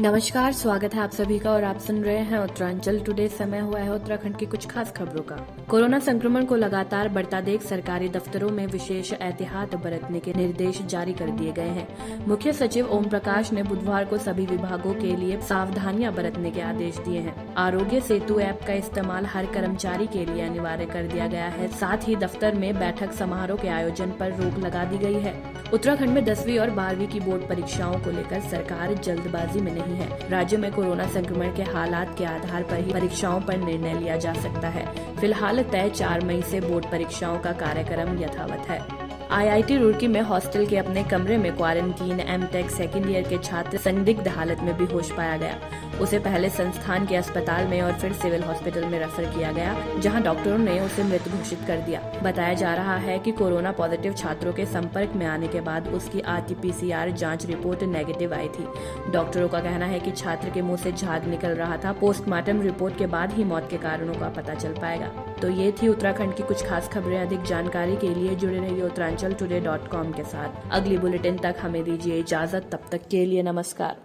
नमस्कार, स्वागत है आप सभी का और आप सुन रहे हैं उत्तरांचल टुडे समय हुआ है उत्तराखंड की कुछ खास खबरों का। कोरोना संक्रमण को लगातार बढ़ता देख सरकारी दफ्तरों में विशेष एहतियात बरतने के निर्देश जारी कर दिए गए हैं। मुख्य सचिव ओम प्रकाश ने बुधवार को सभी विभागों के लिए सावधानियाँ बरतने के आदेश दिए हैं। आरोग्य सेतु ऐप का इस्तेमाल हर कर्मचारी के लिए अनिवार्य कर दिया गया है। साथ ही दफ्तर में बैठक समारोह के आयोजन आरोप रोक लगा दी गई है। उत्तराखंड में दसवीं और बारहवीं की बोर्ड परीक्षाओं को लेकर सरकार जल्दबाजी में नहीं है। राज्य में कोरोना संक्रमण के हालात के आधार पर ही परीक्षाओं पर निर्णय लिया जा सकता है। फ़िलहाल तय चार मई से बोर्ड परीक्षाओं का कार्यक्रम यथावत है। आईआईटी रुड़की में हॉस्टल के अपने कमरे में quarantine M Tech second year के छात्र संदिग्ध हालत में बेहोश पाया गया। उसे पहले संस्थान के अस्पताल में और फिर सिविल हॉस्पिटल में रेफर किया गया, जहाँ डॉक्टरों ने उसे मृत घोषित कर दिया। बताया जा रहा है कि कोरोना पॉजिटिव छात्रों के संपर्क में आने के बाद उसकी आरटीपीसीआर जाँच रिपोर्ट नेगेटिव आई थी। डॉक्टरों का कहना है कि छात्र के मुँह से झाग निकल रहा था। पोस्टमार्टम रिपोर्ट के बाद ही मौत के कारणों का पता चल पाएगा। तो ये थी उत्तराखंड की कुछ खास खबरें। अधिक जानकारी के लिए जुड़े रहिए उत्तरांचल टुडे डॉट कॉम के साथ। अगली बुलेटिन तक हमें दीजिए इजाज़त। तब तक के लिए नमस्कार।